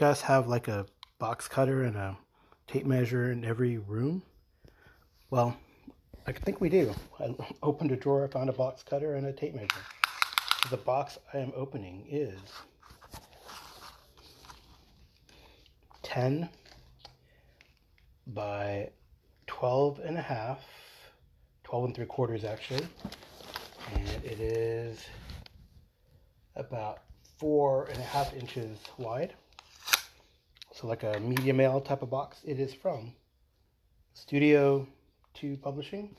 like us, have like a box cutter and a tape measure in every room? Well, I think we do. I opened a drawer, I found a box cutter and a tape measure. The box I am opening is 10 by 12 and a half, 12 and three quarters actually. And it is about four and a half inches wide. So like a media mail type of box. It is from Studio 2 Publishing.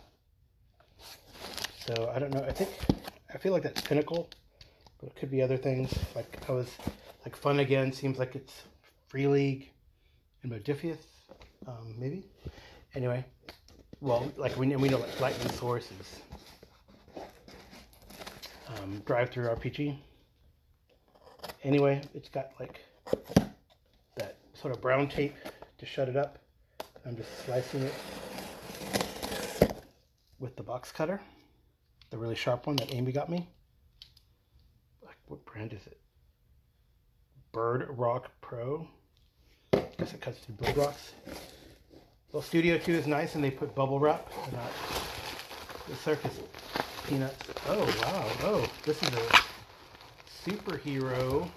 So I don't know. I think I feel like that's Pinnacle, but it could be other things. Like I was like Fun Again seems like it's Free League and Modiphius, um, maybe. Anyway, well, like we we know like Lightning Source is um, DriveThruRPG. Anyway, it's got like sort of brown tape to shut it up. I'm just slicing it with the box cutter, the really sharp one that Amy got me. What brand is it? Bird Rock Pro. I guess it cuts through bird rocks. Well, Studio 2 is nice and they put bubble wrap, not the circus peanuts. Oh, wow. Oh, this is a superhero,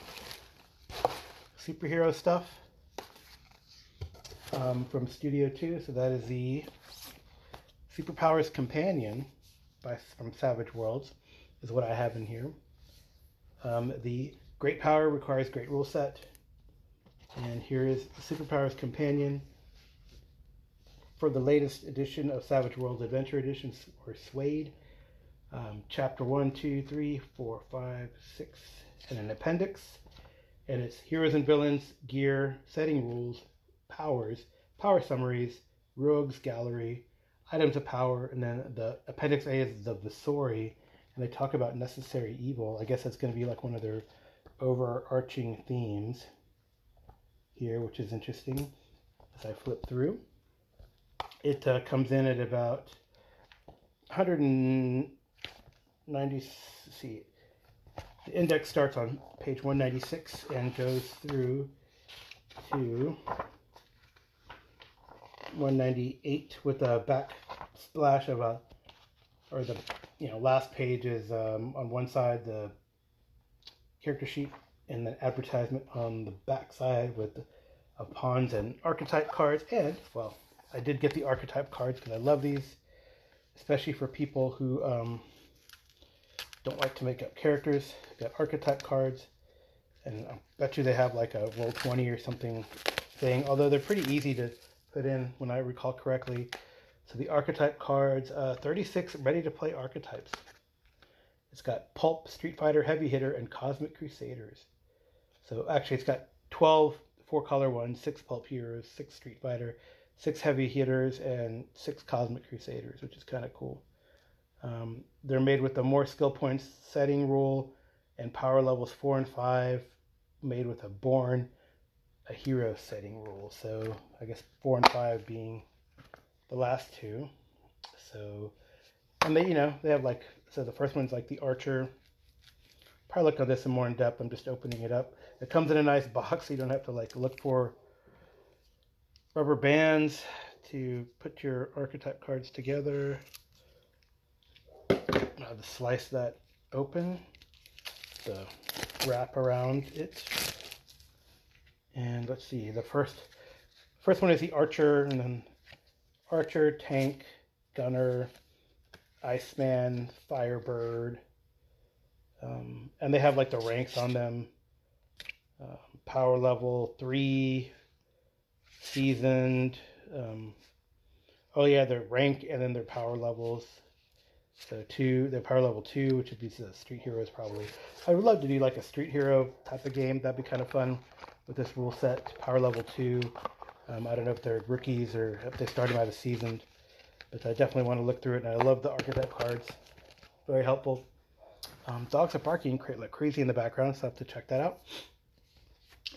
superhero stuff um, from Studio 2. So that is the Superpowers Companion by from Savage Worlds is what I have in here. Um, the Great Power requires great rule set. And here is the Superpowers Companion for the latest edition of Savage Worlds Adventure Edition, or SWADE. Um, chapter 1, 2, 3, 4, 5, 6, and an appendix. And it's Heroes and Villains, Gear, Setting Rules, Powers, Power Summaries, Rogues Gallery, items of power, and then the appendix A is the V'sori, and they talk about necessary evil. I guess that's going to be like one of their overarching themes here, which is interesting as I flip through. It uh, comes in at about 190. See, the index starts on page 196 and goes through to 198 with a back splash of a, or the, you know, last page is um, on one side the character sheet and then advertisement on the back side with uh, pawns and archetype cards. And, well, I did get the archetype cards because I love these, especially for people who um, don't like to make up characters. Got archetype cards, and I bet you they have like a roll 20 or something thing, although they're pretty easy to put in when I recall correctly. So the archetype cards, uh, 36 ready to play archetypes. It's got Pulp, Street Fighter, Heavy Hitter, and Cosmic Crusaders. So actually, it's got 12 four color ones, six Pulp Heroes, six Street Fighter, six Heavy Hitters, and six Cosmic Crusaders, which is kind of cool. Um, they're made with the more skill points setting rule and power levels four and five, made with a born a hero setting rule. So I guess four and five being the last two. So, and they, you know, they have like, so the first one's like the Archer. Probably look at this in more in depth. I'm just opening it up. It comes in a nice box, so you don't have to like look for rubber bands to put your archetype cards together. I have to slice that open, the wrap around it. And let's see, the first first one is the Archer, and then Archer, Tank, Gunner, Iceman, Firebird. Um, and they have like the ranks on them. Uh, power level 3, seasoned. Um, oh yeah, their rank and then their power levels. So two, their power level two, which would be the Street Heroes probably. I would love to do like a Street Hero type of game. That'd be kind of fun with this rule set. Power level two. Um, I don't know if they're rookies or if they started out as seasoned, but I definitely want to look through it. And I love the archetype cards. Very helpful. Um, dogs are barking like crazy in the background, so I have to check that out.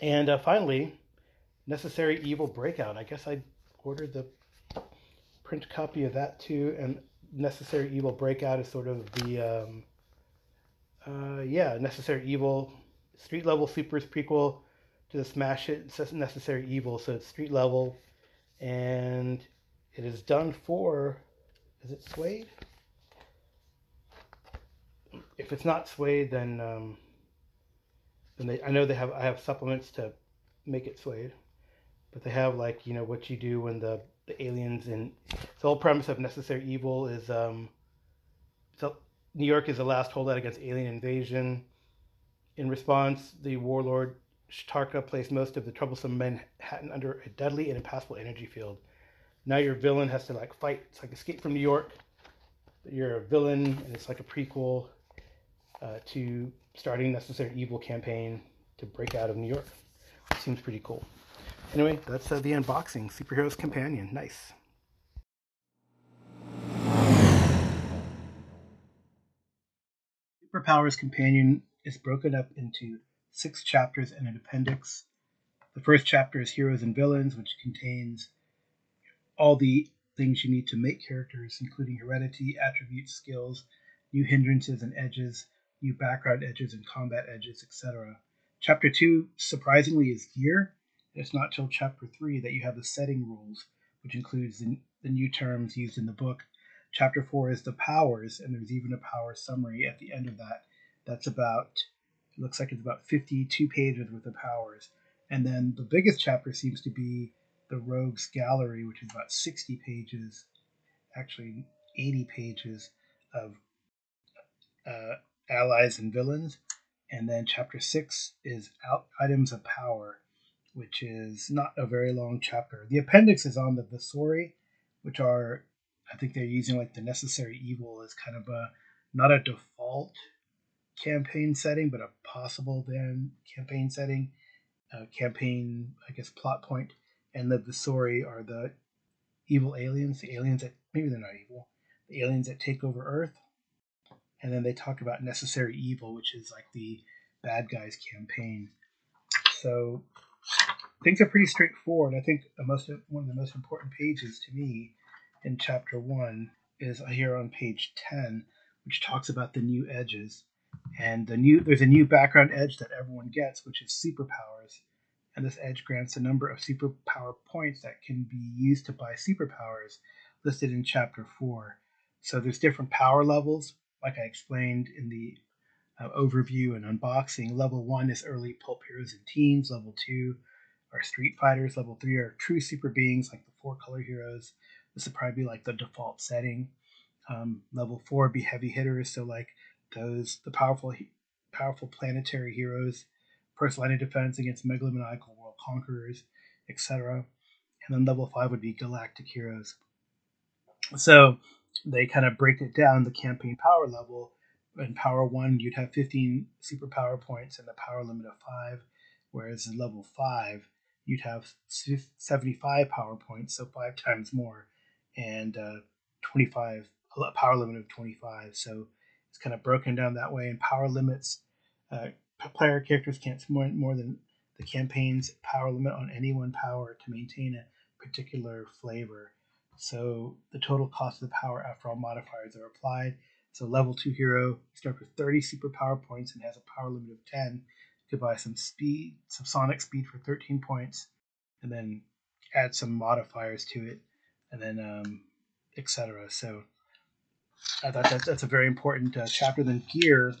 And uh, finally, Necessary Evil Breakout. I guess I ordered the print copy of that too. And Necessary Evil Breakout is sort of the um, uh, yeah Necessary Evil street level supers prequel to Smash Hit Necessary Evil. So it's street level, and it is done for. Is it SWADE? If it's not SWADE, then um, then they. I know they have. I have supplements to make it SWADE, but they have like you know what you do when the the aliens and the whole premise of Necessary Evil is um, so New York is the last holdout against alien invasion. In response, the warlord Shtarka placed most of the troublesome Manhattan under a deadly and impassable energy field. Now your villain has to like fight. It's like Escape from New York. You're a villain, and it's like a prequel uh, to starting Necessary Evil campaign to break out of New York. Seems pretty cool. Anyway, that's uh, the unboxing. Superheroes Companion. Nice. Superpowers Companion is broken up into six chapters and an appendix. The first chapter is Heroes and Villains, which contains all the things you need to make characters, including heredity, attributes, skills, new hindrances and edges, new background edges and combat edges, etc. Chapter 2, surprisingly, is gear. It's not till chapter 3 that you have the setting rules, which includes the, the new terms used in the book. Chapter 4 is the powers, and there's even a power summary at the end of that. That's about, it looks like it's about 52 pages worth of powers. And then the biggest chapter seems to be the Rogues Gallery, which is about 60 pages, actually 80 pages of uh, allies and villains. And then chapter 6 is out, Items of Power, which is not a very long chapter. The appendix is on the V'sori, which are, I think they're using like the Necessary Evil as kind of a, not a default campaign setting, but a possible then campaign setting, uh, campaign, I guess, plot point and the V'sori are the evil aliens, the aliens that maybe they're not evil, the aliens that take over Earth. And then they talk about necessary evil, which is like the bad guys campaign. So things are pretty straightforward. I think most one of the most important pages to me in chapter one is here on page ten, which talks about the new edges. And the new there's a new background edge that everyone gets, which is superpowers. And this edge grants a number of superpower points that can be used to buy superpowers listed in chapter 4 so there's different power levels. Like i explained in the uh, overview and unboxing level 1 is early pulp heroes and teens. Level 2 are street fighters. Level 3 are true super beings like the four color heroes. This would probably be like the default setting. Um, level 4 be heavy hitters. So like those the powerful powerful planetary heroes first line of defense against megalomaniacal world conquerors, etc. And then level five would be galactic heroes. So they kind of break it down the campaign power level. In power one, you'd have 15 superpower points and a power limit of five, whereas in level five, you'd have 75 power points, so five times more, and uh, 25 power limit of 25. So it's kind of broken down that way. And power limits uh, player characters can't spend more than the campaign's power limit on any one power to maintain a particular flavor. So the total cost of the power after all modifiers are applied. So level two hero starts with 30 super power points and has a power limit of 10. You could buy some speed, some sonic speed for 13 points, and then add some modifiers to it, and then um, etc. So I thought that that's a very important uh, chapter. Then gear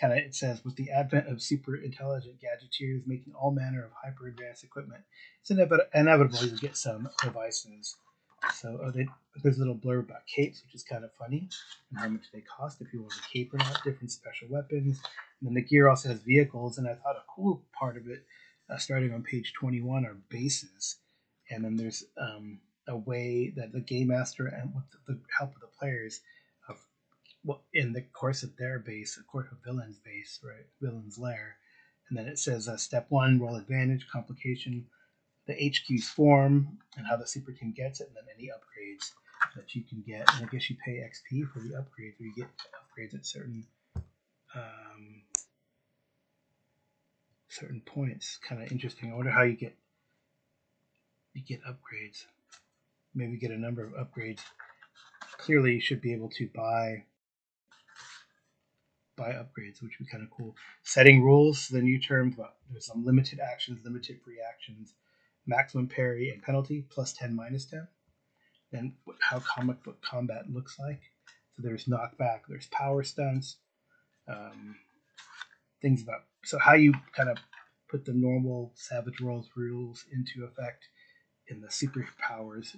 kind of it says with the advent of super intelligent gadgeteers making all manner of hyper advanced equipment it's inevit- inevitable you get some devices. So uh, they, there's a little blurb about capes which is kind of funny and how much they cost if you want a cape or not different special weapons. And then the gear also has vehicles and i thought a cool part of it uh, starting on page 21 are bases. And then there's um, a way that the game master and with the help of the players well, in the course of their base, of course of villain's base, right? Villain's lair. And then it says uh, step one, roll advantage, complication, the HQ's form, and how the super team gets it, and then any upgrades that you can get. And I guess you pay XP for the upgrades, or you get upgrades at certain um, certain points. Kind of interesting. I wonder how you get you get upgrades. Maybe get a number of upgrades clearly you should be able to buy buy upgrades, which would be kind of cool. Setting rules, the new terms, but there's some limited actions, limited free actions, maximum parry and penalty, plus 10, minus 10. Then how comic book combat looks like. So there's knockback, there's power stunts, um, things about so how you kind of put the normal Savage Worlds rules into effect in the superpowers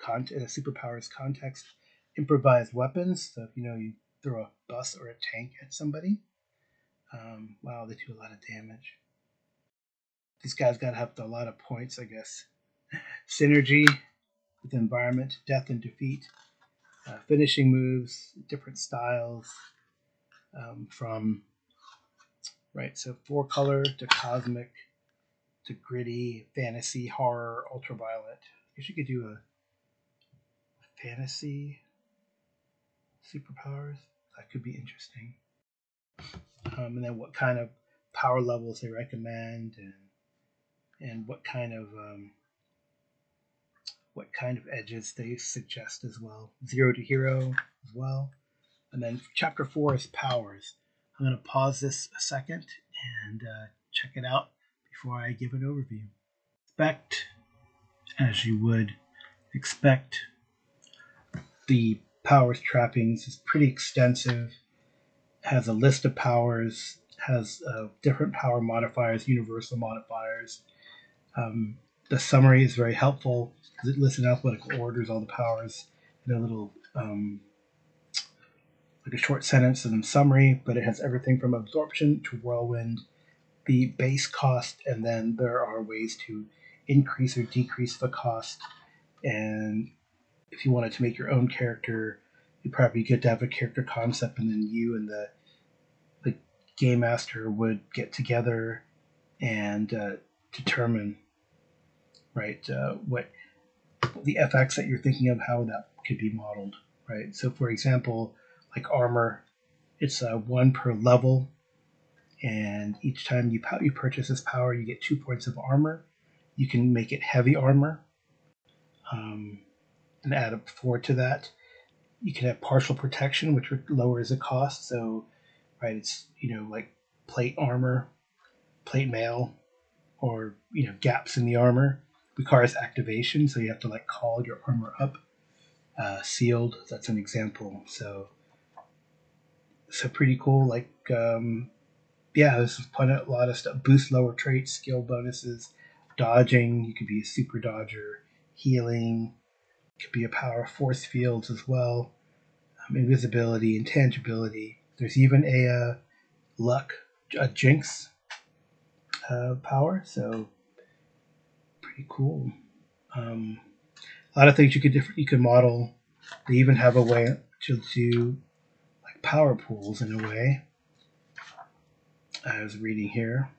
con- in a superpowers context. Improvised weapons. So if you know you throw a bus or a tank at somebody, um, wow, they do a lot of damage. These guys got to have a lot of points, I guess. Synergy with environment, death and defeat, uh, finishing moves, different styles, um, from right, so four color to cosmic to gritty, fantasy, horror, ultraviolet. I guess you could do a fantasy superpowers. That could be interesting. Um, and then what kind of power levels they recommend, and and what kind of um, what kind of edges they suggest as well. Zero to hero as well. And then chapter four is powers. I'm going to pause this a second and uh, check it out before I give an overview. Expect, as you would expect, the powers trappings is pretty extensive. Has a list of powers, has uh, different power modifiers, universal modifiers. Um, the summary is very helpful because it lists in alphabetical orders all the powers in a little um, like a short sentence and summary, but it has everything from absorption to whirlwind, the base cost, and then there are ways to increase or decrease the cost. And if you wanted to make your own character, you probably get to have a character concept, and then you and the the game master would get together and uh, determine right uh, what the FX that you're thinking of, how that could be modeled, right? So, for example, like armor, it's uh, one per level, and each time you you purchase this power, you get two points of armor. You can make it heavy armor, um, and add a four to that. You can have partial protection, which lowers the cost. So, right, it's you know like plate armor, plate mail, or you know gaps in the armor requires activation, so you have to like call your armor up. Uh, sealed, that's an example. So, so pretty cool. Like, um, yeah, there's quite a lot of stuff. Boost lower traits, skill bonuses, dodging. You could be a super dodger, healing. Could be a power of force fields as well. Um, invisibility, intangibility. There's even a uh, luck, a jinx uh, power. So pretty cool. Um, a lot of things you could different you could model. They even have a way to do like power pools in a way. I was reading here,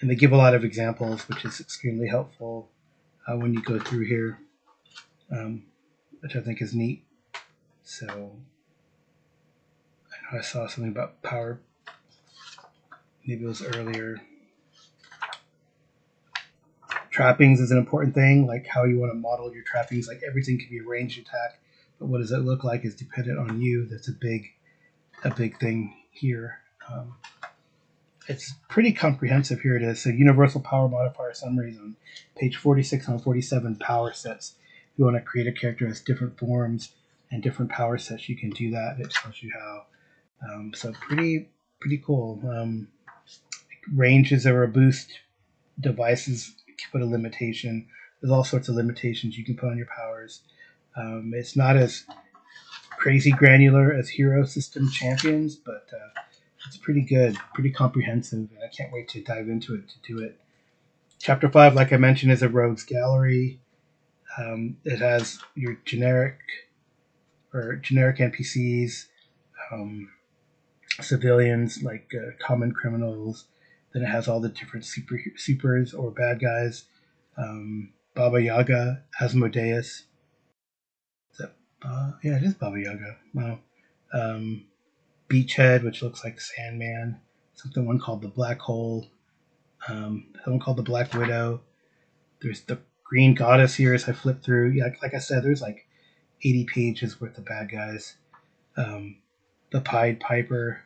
and they give a lot of examples, which is extremely helpful uh, when you go through here, um, which I think is neat. So I know I saw something about power. Maybe it was earlier trappings is an important thing, like how you want to model your trappings. Like everything can be a ranged attack, but what does it look like is dependent on you. That's a big, a big thing here. Um, it's pretty comprehensive. Here it is. So universal power modifier summaries on page 46 and 47 power sets. You want to create a character as different forms and different power sets, you can do that. It tells you how. Um, so pretty, pretty cool. Um, ranges are a boost. Devices put a limitation. There's all sorts of limitations you can put on your powers. Um, it's not as crazy granular as Hero System Champions, but uh, it's pretty good, pretty comprehensive. and I can't wait to dive into it to do it. Chapter 5, like I mentioned, is a rogues gallery. Um, it has your generic or generic NPCs, um, civilians like uh, common criminals, then it has all the different super supers or bad guys. Um, Baba Yaga, Asmodeus. Is that uh, yeah, it is Baba Yaga. Wow. Um, Beachhead, which looks like Sandman. Something one called the Black Hole. Um, someone called the Black Widow. There's the Green Goddess here as I flip through. Yeah, like I said, there's like 80 pages worth of bad guys. Um, the Pied Piper.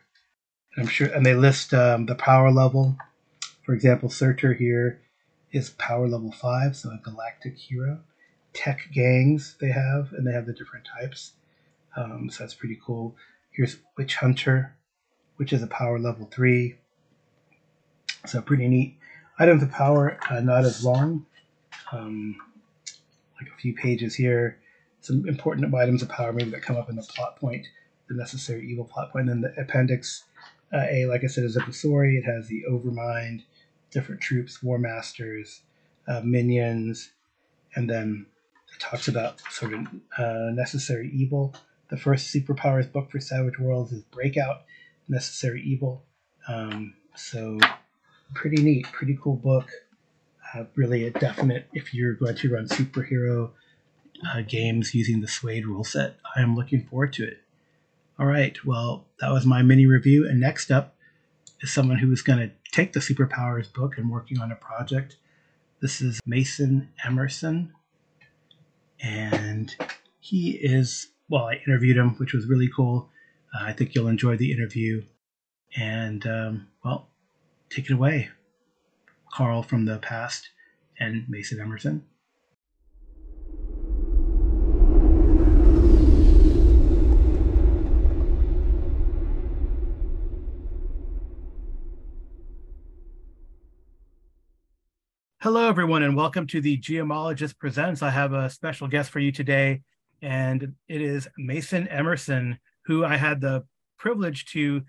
I'm sure, and they list um, the power level. For example, Surtur here is power level five, so a galactic hero. Tech gangs they have, and they have the different types. Um, so that's pretty cool. Here's Witch Hunter, which is a power level three. So pretty neat. Items of power, uh, not as long. Um, like a few pages here. Some important items of power maybe that come up in the plot point, the necessary evil plot point. And then the appendix uh, A, like I said, is a story. It has the Overmind, different troops, War Masters, uh, minions, and then it talks about sort of uh, necessary evil. The first superpowers book for Savage Worlds is Breakout, Necessary Evil. Um, so pretty neat, pretty cool book. Uh, really a definite if you're going to run superhero uh, games using the SWADE rule set. I am looking forward to it. All right, well, that was my mini review. And next up is someone who is going to take the Superpowers book and working on a project. This is Mason Emerson. And he is, well, I interviewed him, which was really cool. Uh, I think you'll enjoy the interview. And, um, well, take it away, Carl from the past and Mason Emerson. Hello, everyone, and welcome to the GMologist Presents. I have a special guest for you today, and it is Mason Emerson, who I had the privilege to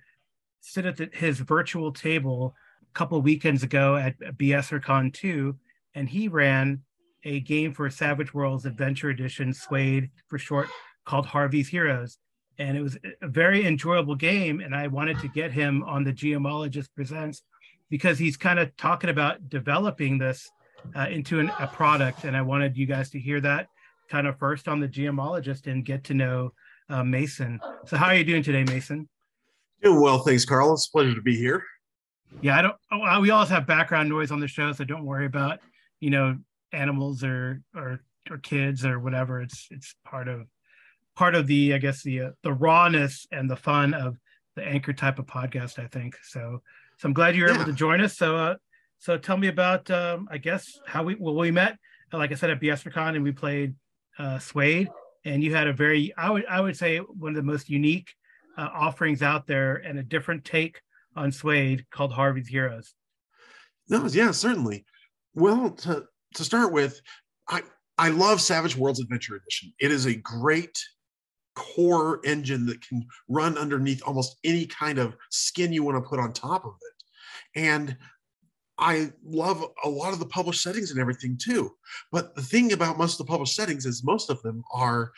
sit at the, his virtual table couple weekends ago at BSRCon 2, and he ran a game for Savage Worlds Adventure Edition, SWADE for short, called Harvey's Heroes. And it was a very enjoyable game, and I wanted to get him on the GMologist Presents because he's kind of talking about developing this uh, into an, a product. And I wanted you guys to hear that kind of first on the GMologist and get to know uh, Mason. So, how are you doing today, Mason? Doing well, thanks, Carl. It's a pleasure to be here. Yeah, I don't. Oh, we always have background noise on the show, so don't worry about you know animals or or or kids or whatever. It's it's part of part of the I guess the uh, the rawness and the fun of the anchor type of podcast. I think so. So I'm glad you were yeah. able to join us. So, uh, so tell me about, um, I guess, how we well we met. Like I said at BSRCon, and we played uh, SWADE, and you had a very, I would I would say one of the most unique uh, offerings out there, and a different take on SWADE called Harvey's Heroes. No, yeah, certainly. Well, to to start with, I I love Savage Worlds Adventure Edition. It is a great core engine that can run underneath almost any kind of skin you want to put on top of it. And I love a lot of the published settings and everything too. But the thing about most of the published settings is most of them are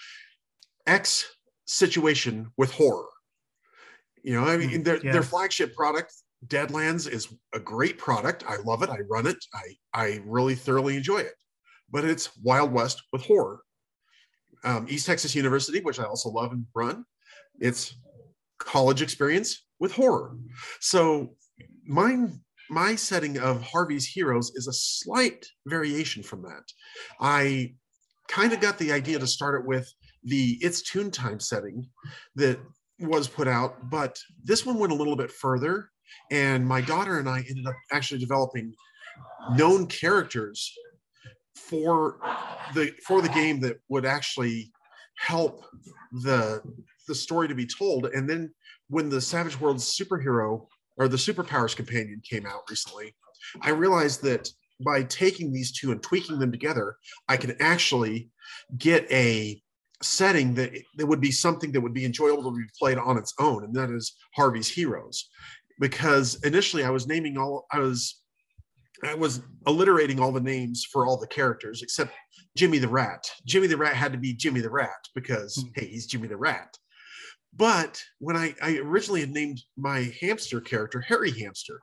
X situation with horror. You know, I mean, mm, their, their flagship product, Deadlands, is a great product. I love it. I run it. I, I really thoroughly enjoy it. But it's Wild West with horror um, East Texas University, which I also love and run. It's college experience with horror. So mine, my setting of Harvey's Heroes is a slight variation from that. I kind of got the idea to start it with the It's Tune Time setting that was put out, but this one went a little bit further. And my daughter and I ended up actually developing known characters for the for the game that would actually help the the story to be told. And then when the Savage Worlds superhero or the superpowers companion came out recently, I realized that by taking these two and tweaking them together, I can actually get a setting that that would be something that would be enjoyable to be played on its own, and that is Harvey's Heroes. Because initially I was naming all I was I was alliterating all the names for all the characters except Jimmy the Rat. Jimmy the Rat had to be Jimmy the Rat because, mm. hey, he's Jimmy the Rat. But when I, I originally had named my hamster character Harry Hamster,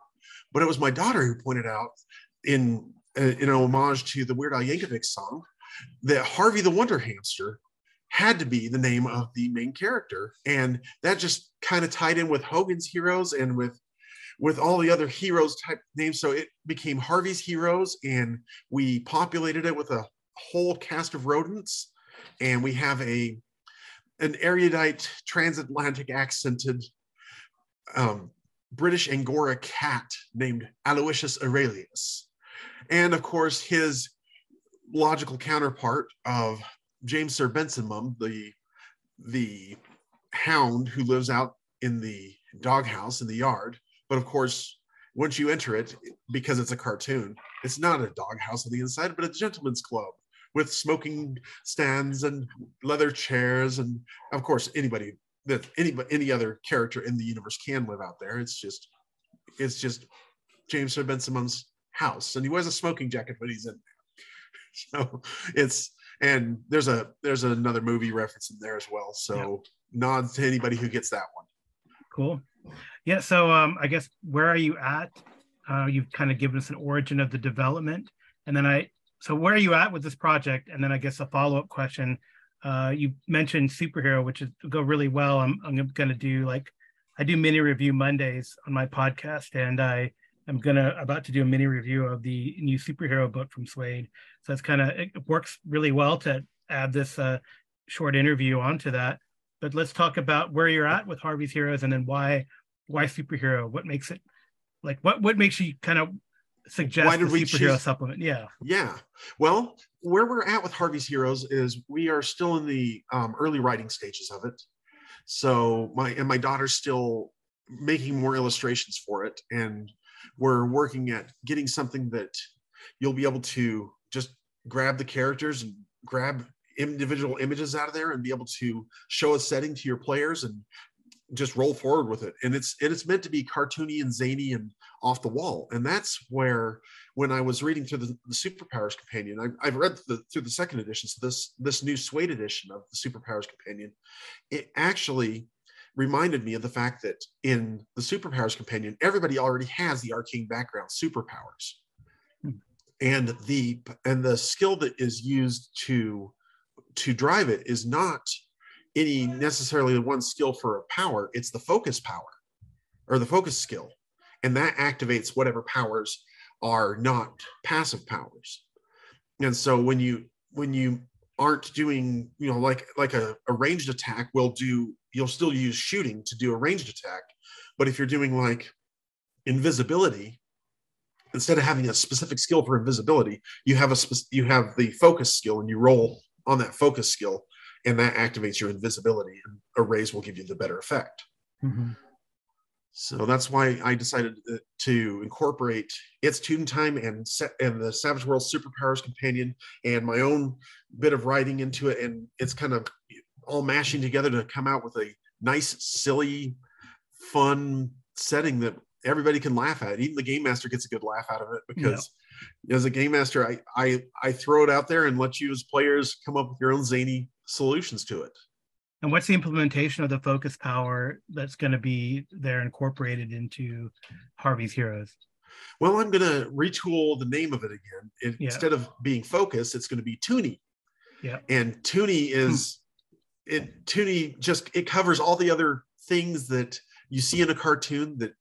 but it was my daughter who pointed out in, in an homage to the Weird Al Yankovic song that Harvey the Wonder Hamster had to be the name of the main character. And that just kind of tied in with Hogan's Heroes and with with all the other heroes type names. So it became Harvey's Heroes, and we populated it with a whole cast of rodents. And we have a an erudite transatlantic accented um, British Angora cat named Aloysius Aurelius. And of course, his logical counterpart of James Sir Benson Mum, the, the hound who lives out in the doghouse in the yard. But of course, once you enter it, because it's a cartoon, it's not a doghouse on the inside, but a gentleman's club with smoking stands and leather chairs. And of course, anybody that any any other character in the universe can live out there. It's just it's just James Sir Benson Mum's house, and he wears a smoking jacket when he's in there. So it's and there's a there's another movie reference in there as well. So yeah. nods to anybody who gets that one. Cool. Yeah. So um, I guess where are you at? Uh, you've kind of given us an origin of the development, and then I. So where are you at with this project? And then I guess a follow up question uh, you mentioned superhero, which is go really well. I'm I'm gonna do like I do mini review Mondays on my podcast, and I am gonna about to do a mini review of the new superhero book from SWADE. So it's kind of it works really well to add this uh, short interview onto that. But let's talk about where you're at with Harvey's Heroes, and then why why superhero? What makes it like what what makes you kind of suggest Why did the we superhero choose? supplement? Yeah, yeah. Well, where we're at with Harvey's Heroes is we are still in the um, early writing stages of it. So my and my daughter's still making more illustrations for it, and we're working at getting something that you'll be able to just grab the characters and grab individual images out of there and be able to show a setting to your players and just roll forward with it. And it's and it's meant to be cartoony and zany and off the wall. And that's where when i was reading through the, the superpowers companion I, have read the, through the second edition so this this new SWADE edition of the superpowers companion it actually reminded me of the fact that in the superpowers companion everybody already has the arcane background superpowers. Hmm. and the and the skill that is used to to drive it is not any necessarily the one skill for a power it's the focus power or the focus skill. And that activates whatever powers are not passive powers. And so when you when you aren't doing you know like like a, a ranged attack will do you'll still use shooting to do a ranged attack but if you're doing like invisibility instead of having a specific skill for invisibility you have a you have the focus skill and you roll on that focus skill and that activates your invisibility and a raise will give you the better effect mm-hmm. so that's why i decided to incorporate its tune time and set and the savage world superpowers companion and my own bit of writing into it and it's kind of all mashing together to come out with a nice silly fun setting that everybody can laugh at even the game master gets a good laugh out of it because yeah. as a game master I, I i throw it out there and let you as players come up with your own zany solutions to it. And what's the implementation of the focus power that's going to be there incorporated into Harvey's Heroes? Well, I'm going to retool the name of it again. It, yeah. Instead of being focus, it's going to be Toonie. Yeah. And Toonie is hmm. It Toonie just it covers all the other things that you see in a cartoon that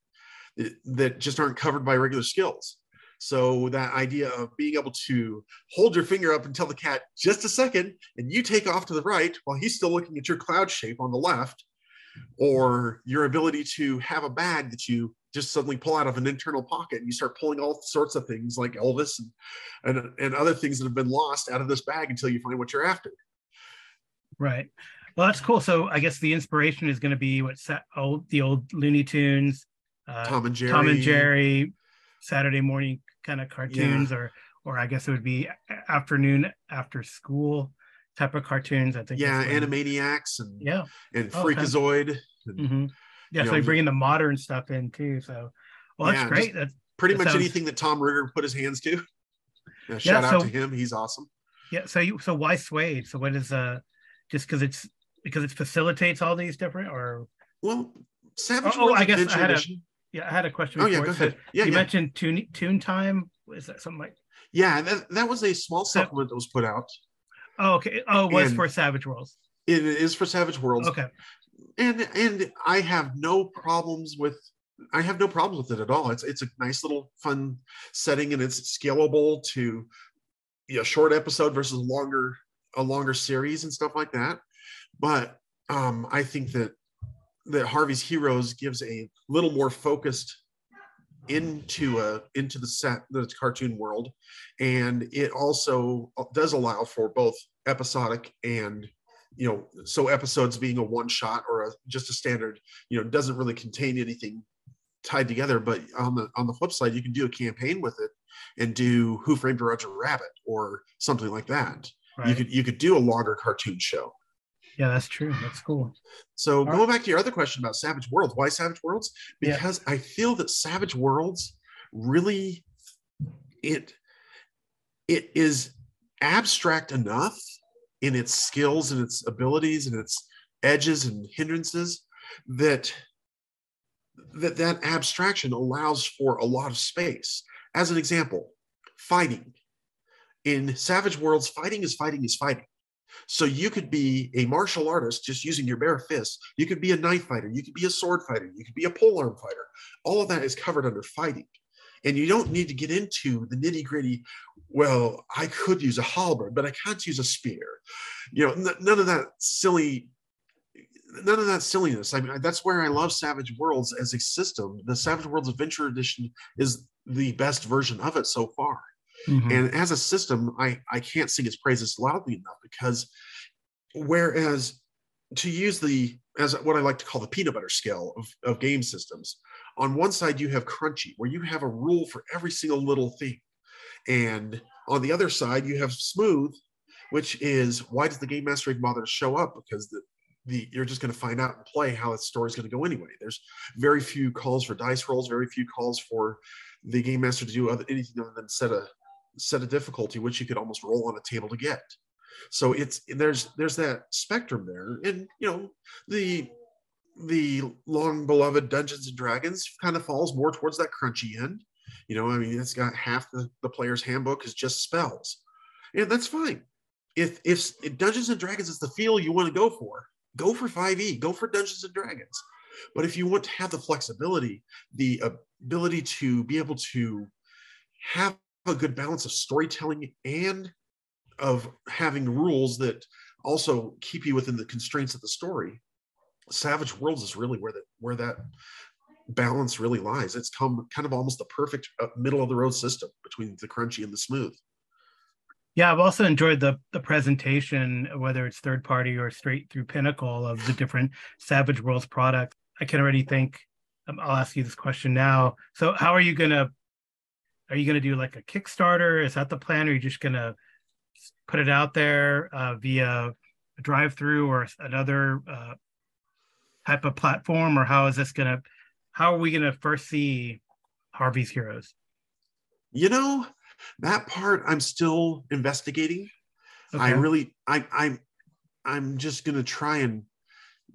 that just aren't covered by regular skills. So that idea of being able to hold your finger up and tell the cat just a second, and you take off to the right while he's still looking at your cloud shape on the left, or your ability to have a bag that you just suddenly pull out of an internal pocket and you start pulling all sorts of things like Elvis and, and, and other things that have been lost out of this bag until you find what you're after. Right. Well, that's cool. So I guess the inspiration is going to be what old the old Looney Tunes, uh, Tom and Jerry, Tom and Jerry, Saturday morning kind of cartoons, yeah. or or I guess it would be afternoon after school type of cartoons. I think. Yeah, Animaniacs and yeah, and oh, Freakazoid. And, mm-hmm. Yeah, so know, bringing the modern stuff in too. So, well, that's yeah, great. That's pretty that much sounds... anything that Tom Ruegger put his hands to. Yeah, shout so, out to him. He's awesome. Yeah. So you so why SWADE? So what is uh just because it's because it facilitates all these different or well Savage oh, oh I guess I had a, yeah, I had a question. Oh yeah, go ahead. Yeah, you yeah. mentioned tune tune time. Is that something like? Yeah, that, that was a small supplement that was put out. Oh okay. Oh, it was and for Savage Worlds. It is for Savage Worlds. Okay. And and I have no problems with I have no problems with it at all. It's it's a nice little fun setting and it's scalable to a short episode versus longer a longer series and stuff like that. But um, I think that that Harvey's Heroes gives a little more focused into a into the set the cartoon world. And it also does allow for both episodic and you know so episodes being a one shot or a, just a standard you know doesn't really contain anything tied together. But on the on the flip side you can do a campaign with it and do who framed roger rabbit or something like that right. you could you could do a longer cartoon show yeah, that's true. That's cool. So All going right. back to your other question about Savage Worlds, why Savage Worlds? Because yeah. I feel that Savage Worlds really it it is abstract enough in its skills and its abilities and its edges and hindrances that that that abstraction allows for a lot of space. As an example, fighting. In Savage Worlds, fighting is fighting is fighting. So you could be a martial artist just using your bare fists. You could be a knife fighter. You could be a sword fighter. You could be a polearm fighter. All of that is covered under fighting. And you don't need to get into the nitty gritty. Well, I could use a halberd, but I can't use a spear. You know, n- none of that silly, none of that silliness. I mean, that's where I love Savage Worlds as a system. The Savage Worlds Adventure Edition is the best version of it so far. Mm-hmm. And as a system, I, I can't sing its praises loudly enough because whereas to use the as what I like to call the peanut butter scale of, of game systems, on one side you have crunchy, where you have a rule for every single little thing. And on the other side, you have smooth, which is why does the game master even bother to show up? Because the the you're just going to find out and play how the story's going to go anyway. There's very few calls for dice rolls, very few calls for the game master to do other, anything other than set a set of difficulty which you could almost roll on a table to get. So it's there's there's that spectrum there. And you know the the long beloved dungeons and dragons kind of falls more towards that crunchy end. You know i mean it's got half the, the player's handbook is just spells. And that's fine. If, if if dungeons and dragons is the feel you want to go for go for 5e go for dungeons and dragons. But if you want to have the flexibility the ability to be able to have a good balance of storytelling and of having rules that also keep you within the constraints of the story. Savage worlds is really where that where that balance really lies. It's come kind of almost the perfect uh, middle of the road system between the crunchy and the smooth. Yeah i've also enjoyed the the presentation whether it's third party or straight through pinnacle of the different savage worlds products. I can already think um, i'll ask you this question now. So how are you going to are you going to do like a Kickstarter? Is that the plan? Or are you just going to put it out there uh, via a drive through or another uh, type of platform? Or how is this going to, how are we going to first see Harvey's Heroes? You know, that part I'm still investigating. Okay. I really, I, I, I'm just going to try and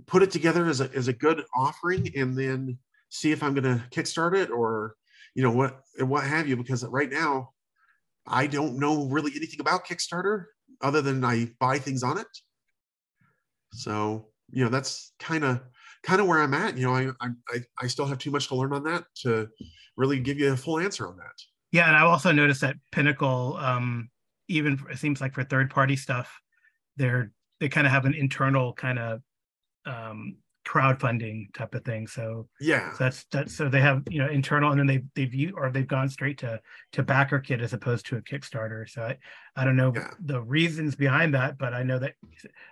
put it together as a, as a good offering and then see if I'm going to kickstart it or you know what and what have you because right now i don't know really anything about kickstarter other than i buy things on it. So you know that's kind of kind of where i'm at. You know I, I i still have too much to learn on that to really give you a full answer on that. Yeah and i also noticed that pinnacle um even it seems like for third party stuff they're they kind of have an internal kind of um crowdfunding type of thing. So yeah, so that's that's so they have you know internal, and then they they've or they've gone straight to to BackerKit as opposed to a Kickstarter. So I I don't know yeah. the reasons behind that, but I know that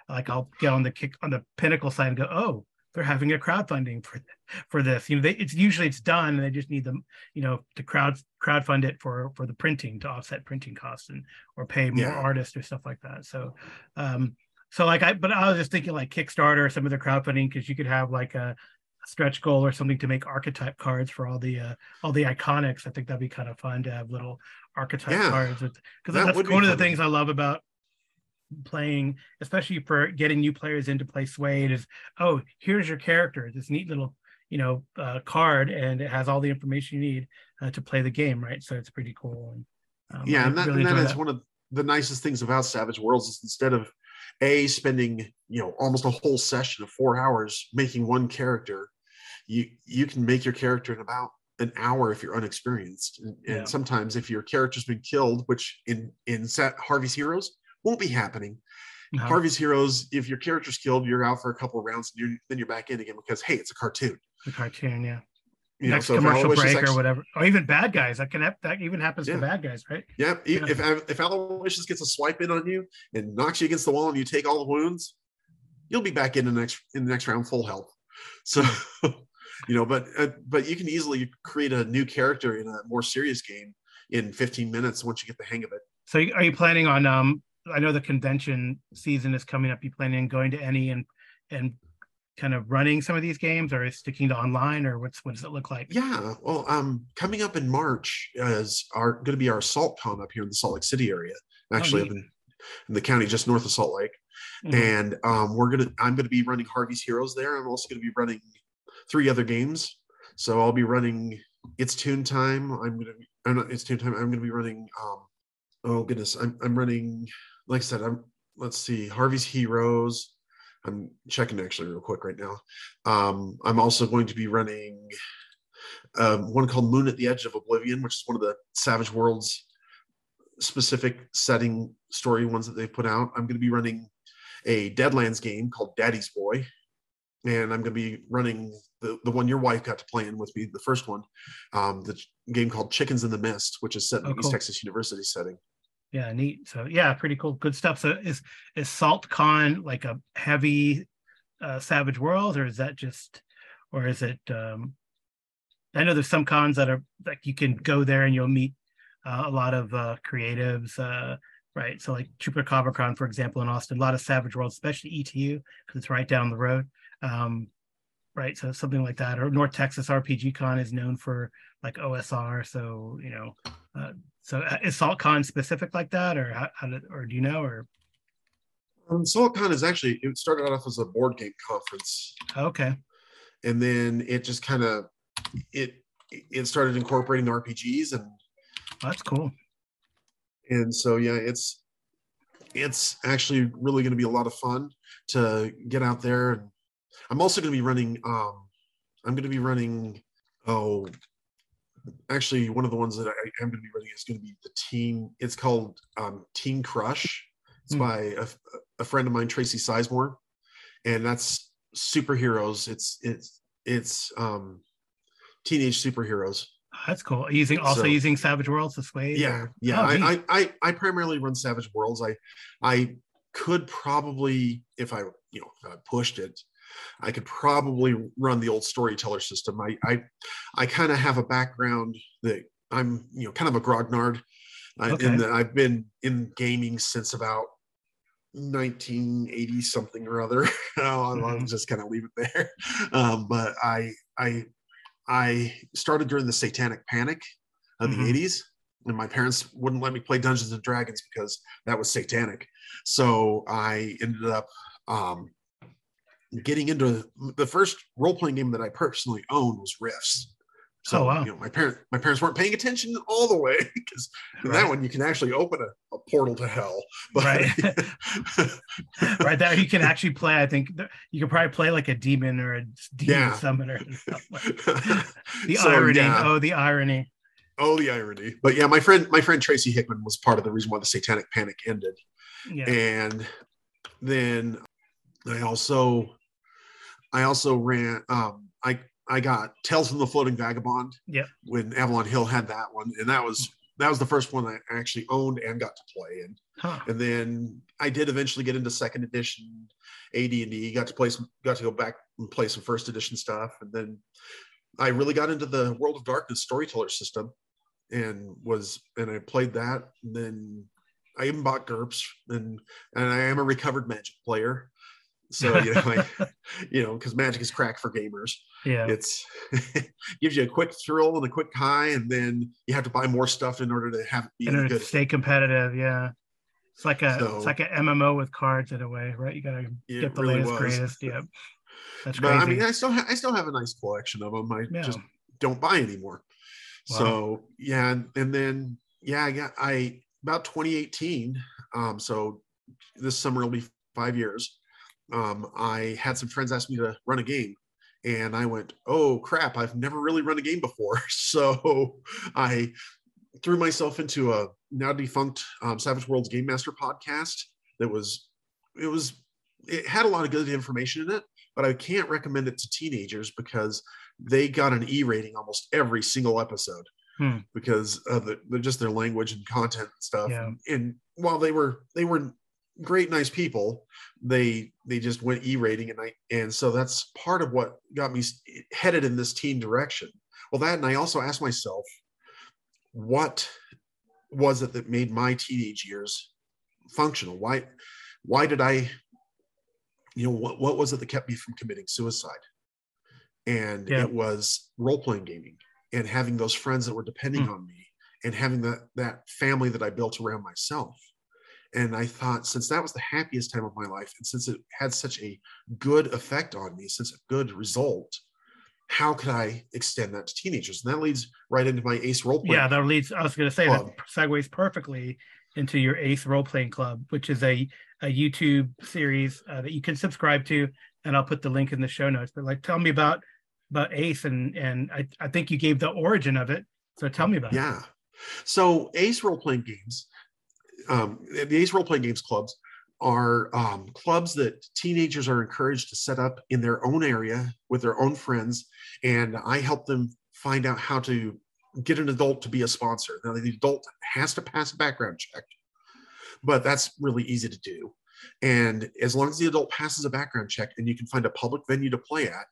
like I'll get on the kick on the Pinnacle side and go, oh, they're having a crowdfunding for for this. You know, they, it's usually it's done, and they just need them, you know, to crowd crowdfund it for for the printing to offset printing costs and or pay more yeah. artists or stuff like that. So, um, so like I, but I was just thinking like Kickstarter, or some of the crowdfunding, because you could have like a, a, stretch goal or something to make archetype cards for all the uh, all the iconics. I think that'd be kind of fun to have little archetype yeah, cards because that that's one of the things I love about playing, especially for getting new players into play SWADE. Is oh, here's your character, this neat little you know uh, card, and it has all the information you need uh, to play the game, right? So it's pretty cool. And, um, yeah, and that, really and that is that. one of the nicest things about Savage Worlds is instead of a spending you know almost a whole session of four hours making one character you you can make your character in about an hour if you're unexperienced and, yeah. and sometimes if your character's been killed which in in set harvey's heroes won't be happening Uh-huh. Harvey's Heroes, if your character's killed, you're out for a couple of rounds, and you're, then you're back in again because hey, it's a cartoon. a cartoon, yeah. You know, Next so commercial break or whatever, or even bad guys. That can hap- that even happens Yeah. to bad guys, right? Yeah, e- Yeah. if if Aloysius gets a swipe in on you and knocks you against the wall and you take all the wounds, you'll be back in the next in the next round full health. So, you know, but uh, but you can easily create a new character in a more serious game in 15 minutes once you get the hang of it. So are you planning on? Um, I know the convention season is coming up. You planning on going to any and and kind of running some of these games, or sticking to online, or what's what does it look like? Yeah, well, um, coming up in March is our going to be our Salt Con up here in the Salt Lake City area, actually up neat. in, in the county just north of Salt Lake. Mhm. and um, we're gonna i'm gonna be running harvey's heroes there i'm also gonna be running three other games so i'll be running it's tune time i'm gonna be I'm not, it's tune time i'm gonna be running um oh goodness i'm, I'm running like i said i'm let's see harvey's heroes i'm checking actually real quick right now um i'm also going to be running um, one called moon at the edge of oblivion which is one of the savage worlds specific setting story ones that they've put out i'm going to be running a Deadlands game called Daddy's Boy. And I'm going to be running the, the one your wife got to play in with me, the first one, um, the game called Chickens in the Mist, which is set in Oh, East cool. Texas University setting. Yeah, neat. So yeah, pretty cool, good stuff. So is is Salt Con like a heavy uh, Savage World, or is that just, or is it? um I know there's some cons that are like you can go there and you'll meet uh, a lot of uh, creatives, uh, right? So like Chupacabra Con, for example, in Austin, a lot of Savage World, especially ETU because it's right down the road. Um, right, so something like that, or North Texas RPG Con is known for like OSR, so you know. Uh, so is SaltCon specific like that, or how, how did, or do you know, or Um, SaltCon is actually, it started off as a board game conference. okay, And then it just kind of, it, it started incorporating the RPGs and that's cool. and so yeah it's it's actually really going to be a lot of fun to get out there and i'm also going to be running um i'm going to be running oh actually one of the ones that i am going to be running is going to be the teen it's called um teen crush it's Hmm. by a, a friend of mine tracy sizemore and that's superheroes it's it's it's um teenage superheroes That's cool. Using also So- using Savage Worlds this way. yeah yeah Oh, I. I i i primarily run savage worlds i i could probably if i you know if i pushed it i could probably run the old storyteller system i i i kind of have a background that i'm you know kind of a grognard uh, Okay. that i've been in gaming since about 1980 something or other I'll, I'll Mhm. just kind of leave it there um, but i i i started during the satanic panic of Mhm. the 80s and my parents wouldn't let me play dungeons and dragons because that was satanic so i ended up um, getting into the first role-playing game that i personally owned was rifts so Oh, wow. you know my parents my parents weren't paying attention all the way because in that one you can actually open a, a portal to hell but Right. right there, you can actually play. I think you can probably play like a demon or a demon Yeah. summoner. and stuff like- the So, irony. yeah. Oh, the irony. oh the irony but yeah my friend my friend tracy hickman was part of the reason why the satanic panic ended Yeah. and then i also i also ran um i i got tales from the floating vagabond Yep. when avalon hill had that one and that was that was the first one i actually owned and got to play and Huh. and then i did eventually get into second edition ad&d got to play some got to go back and play some first edition stuff and then i really got into the world of darkness storyteller system and was and i played that and then i even bought GURPS and and i am a recovered magic player so you know I, you know because magic is crack for gamers Yeah. it's gives you a quick thrill and a quick high and then you have to buy more stuff in order to have it be any then good stay competitive. Yeah. It's like a So- it's like an MMO with cards in a way, right? You gotta get the really latest, was. greatest. Yeah. That's but crazy. I mean, I still ha- I still have a nice collection of them. I Yeah. just don't buy anymore. Wow. So yeah, and, and then yeah, I got I about 2018. Um, so this summer will be five years. Um, I had some friends ask me to run a game, and I went, "Oh crap! I've never really run a game before." So I threw myself into a now defunct um, Savage Worlds Game Master podcast that was it was it had a lot of good information in it, but I can't recommend it to teenagers because they got an E rating almost every single episode Hmm. because of the, just their language and content and stuff. Yeah. And, and while they were they were great, nice people, they they just went E rating, and I and so that's part of what got me headed in this teen direction. Well, that and I also asked myself, what was it that made my teenage years functional? Why why did I you know what what was it that kept me from committing suicide? And Yeah. it was role playing gaming and having those friends that were depending Hmm. on me and having that that family that I built around myself. And I thought since that was the happiest time of my life and since it had such a good effect on me, since a good result, how could I extend that to teenagers? And that leads right into my ace role playing. Yeah, that leads. I was going to say Club. that segues perfectly into your Ace Role Playing Club, which is a a YouTube series uh, that you can subscribe to, and I'll put the link in the show notes. But like, tell me about about Ace, and and I, I think you gave the origin of it. So tell me about it. Yeah. So Ace role playing games, um, the Ace role playing games clubs are um, clubs that teenagers are encouraged to set up in their own area with their own friends, and I help them find out how to get an adult to be a sponsor. Now the adult has to pass a background check, but that's really easy to do. And as long as the adult passes a background check and you can find a public venue to play at,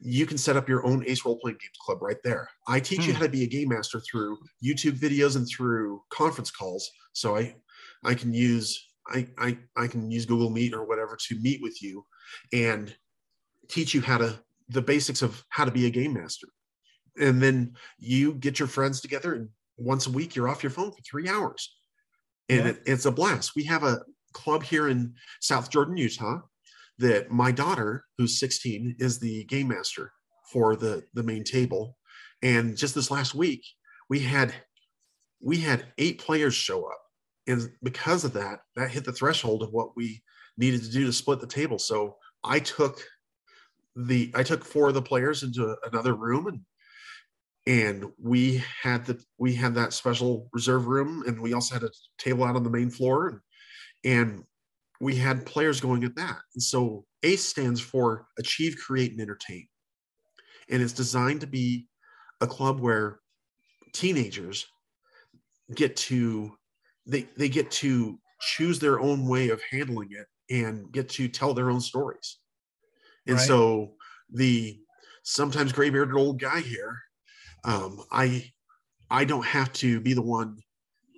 you can set up your own Ace Role Playing Games Club right there. I teach you Hmm. how to be a game master through YouTube videos and through conference calls. So I, I can use I, I I can use Google Meet or whatever to meet with you, and teach you how to the basics of how to be a game master. And then you get your friends together, and once a week you're off your phone for three hours, and Yeah. it, it's a blast. We have a club here in South Jordan, Utah, that my daughter, who's 16, is the game master for the the main table. And just this last week, we had we had eight players show up, and because of that, that hit the threshold of what we needed to do to split the table. So I took the I took four of the players into another room and and we had the we had that special reserve room and we also had a table out on the main floor and, and we had players going at that. And so ACE stands for Achieve, Create, and Entertain. And it's designed to be a club where teenagers get to they they get to choose their own way of handling it and get to tell their own stories. And Right. so the sometimes gray bearded old guy here, um, I I don't have to be the one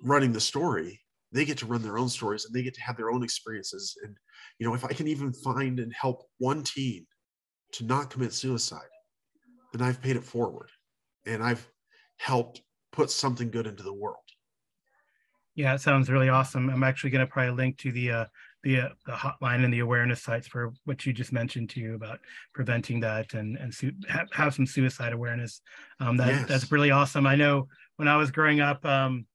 running the story. They get to run their own stories and they get to have their own experiences. And you know, if I can even find and help one teen to not commit suicide, then I've paid it forward and I've helped put something good into the world. Yeah, it sounds really awesome. I'm actually going to probably link to the uh, the uh, the hotline and the awareness sites for what you just mentioned to you about preventing that and and su- have, have some suicide awareness. Um, that Yes. that's really awesome. I know when I was growing up, um,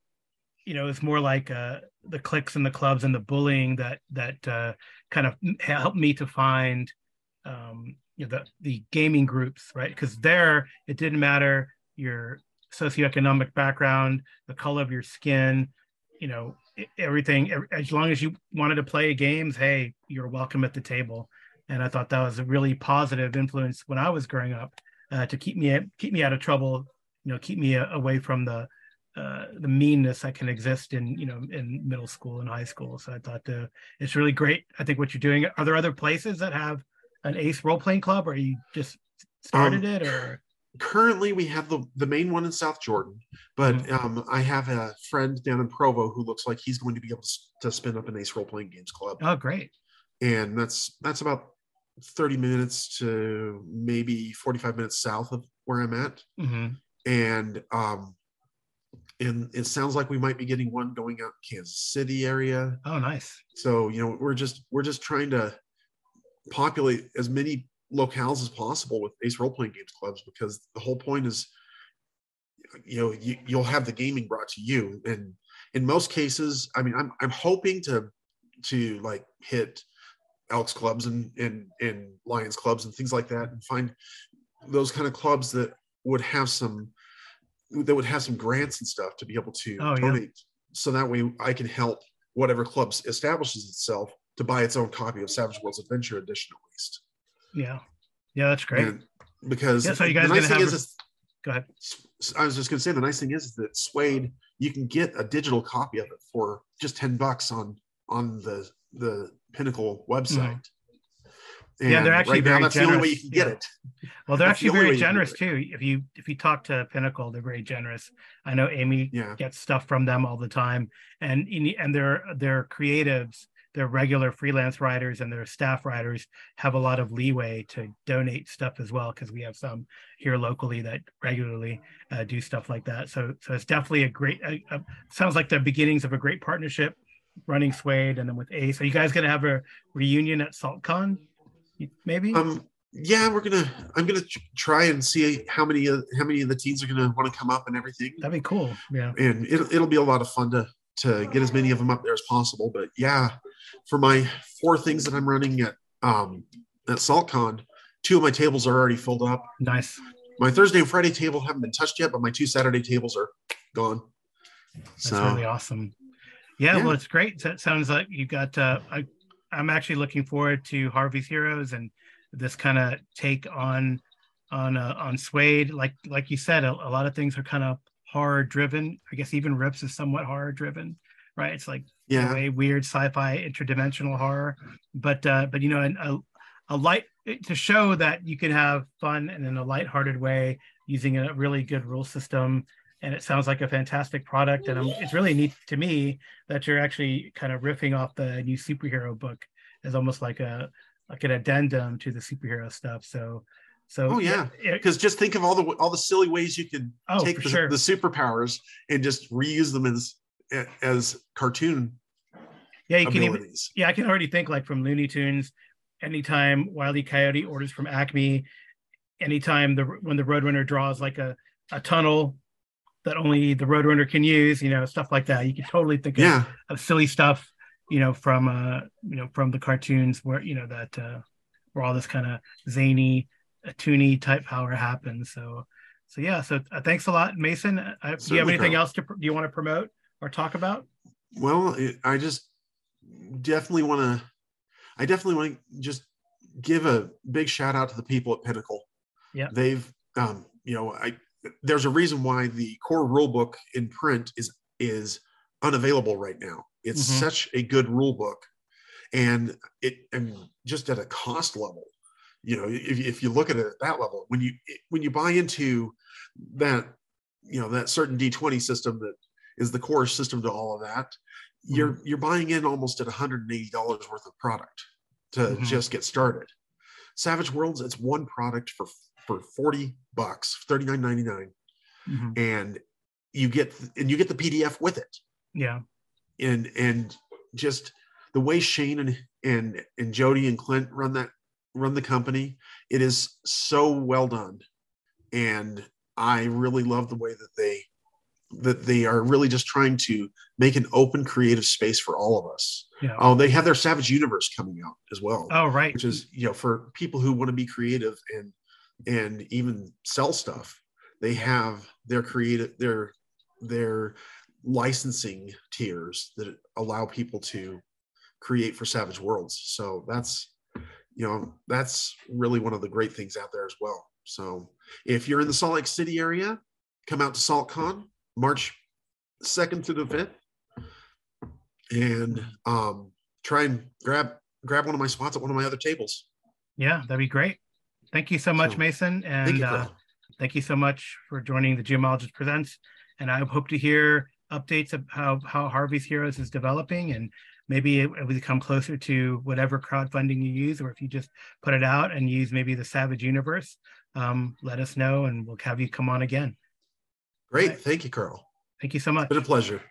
you know, it's more like uh, the cliques and the clubs and the bullying that that uh, kind of helped me to find um, you know, the the gaming groups, right? Because there it didn't matter your socioeconomic background, the color of your skin, you know, everything. As long as you wanted to play games, hey, you're welcome at the table. And I thought that was a really positive influence when I was growing up uh, to keep me keep me out of trouble, you know, keep me uh, away from the uh, the meanness that can exist in you know in middle school and high school. So I thought uh, it's really great. I think what you're doing. Are there other places that have an Ace role playing club, or you just started Um, it, or currently we have the, the main one in South Jordan, but Mhm. um, I have a friend down in Provo who looks like he's going to be able to, to spin up an Ace Role Playing Games Club, oh, great. and that's that's about thirty minutes to maybe forty five minutes south of where I'm at, hmm and um, and it sounds like we might be getting one going out in Kansas City area. Oh, nice. So you know we're just we're just trying to populate as many locales as possible with Ace Role Playing Games clubs because the whole point is you know you, you'll have the gaming brought to you and in most cases i mean i'm i'm hoping to to like hit elks clubs and and and lions clubs and things like that and find those kind of clubs that would have some that would have some grants and stuff to be able to Oh, yeah. so that way i can help whatever clubs establishes itself to buy its own copy of Savage Worlds Adventure Edition at least. Yeah, yeah, that's great. And because Yeah, so you guys the nice thing have- is, Go ahead. I was just going to say the nice thing is that SWADE you can get a digital copy of it for just ten bucks on on the the Pinnacle website. Mm-hmm. Mm-hmm. Yeah, they're actually right now very that's the only way you generous. can get Yeah. it. Well, they're That's actually only very way you can generous too. If you if you talk to Pinnacle, they're very generous. I know Amy Yeah, gets stuff from them all the time, and and their their creatives, their regular freelance writers and their staff writers have a lot of leeway to donate stuff as well because we have some here locally that regularly uh, do stuff like that. So so it's definitely a great. Uh, uh, sounds like the beginnings of a great partnership, running SWADE and then with Ace. Are you guys gonna have a reunion at SaltCon? Maybe. um, yeah, we're gonna. I'm gonna try and see how many of how many of the teens are gonna want to come up and everything. That'd be cool. Yeah. and it'll, it'll be a lot of fun to to get as many of them up there as possible but yeah for my four things that i'm running at um at saltcon two of my tables are already filled up Nice. my thursday and friday table haven't been touched yet but my two saturday tables are gone That's so really awesome. Yeah, Yeah. well, it's great. It sounds like you got. Uh, I, I'm actually looking forward to Harvey's Heroes and this kind of take on on uh, on SWADE. Like like you said, a, a lot of things are kind of horror driven. I guess even Rifts is somewhat horror driven, right? It's like yeah a weird sci-fi interdimensional horror, but uh, but you know, an, a a light to show that you can have fun and in a lighthearted way using a really good rule system. And it sounds like a fantastic product, and um it's really neat to me that you're actually kind of riffing off the new superhero book as almost like a like an addendum to the superhero stuff. So, so Oh, yeah. because just think of all the all the silly ways you can Oh, take the, sure. the superpowers and just reuse them as as cartoon yeah, you can even yeah, I can already think like from Looney Tunes. Anytime Wiley Coyote orders from Acme, anytime the when the Roadrunner draws like a, a tunnel that only the Roadrunner can use, you know, stuff like that. You can totally think of, yeah of silly stuff, you know, from uh, you know, from the cartoons where you know that uh, where all this kind of zany, uh, toony type power happens. So, so yeah. So uh, thanks a lot, Mason. Uh, do you have anything else to pr- do you want to promote or talk about? Well, I just definitely want to. I definitely want to just give a big shout out to the people at Pinnacle. Yeah. they've, um, you know, I there's a reason why the core rule book in print is is unavailable right now. It's Mhm. such a good rule book, and it and just at a cost level. You know, if, if you look at it at that level, when you when you buy into that, you know, that certain D20 system that is the core system to all of that, you're you're buying in almost at $180 worth of product to Mhm. just get started. Savage Worlds, it's one product for for 40 bucks, 39.99, Mhm. and you get and you get the PDF with it. Yeah. And and just the way Shane and and and Jodi and Clint run that run the company, it is so well done. And I really love the way that they that they are really just trying to make an open creative space for all of us. Yeah. Oh, they have their Savage Universe coming out as well, Oh, right. which is you know for people who want to be creative and and even sell stuff. They have their creative their their licensing tiers that allow people to create for Savage Worlds. So that's you know that's really one of the great things out there as well. So if you're in the Salt Lake City area, come out to SaltCon March 2nd through the 5th and um, try and grab grab one of my spots at one of my other tables. Yeah, that'd be great. Thank you so much, So, Mason. And Thank you, uh, thank you so much for joining the GMologist Presents. And I hope to hear updates of how, how Harvey's Heroes is developing and maybe it, it come closer to whatever crowdfunding you use, or if you just put it out and use maybe the Savage Universe, um, let us know and we'll have you come on again. Great. right. Thank you, Carl. Thank you so much. Been a pleasure.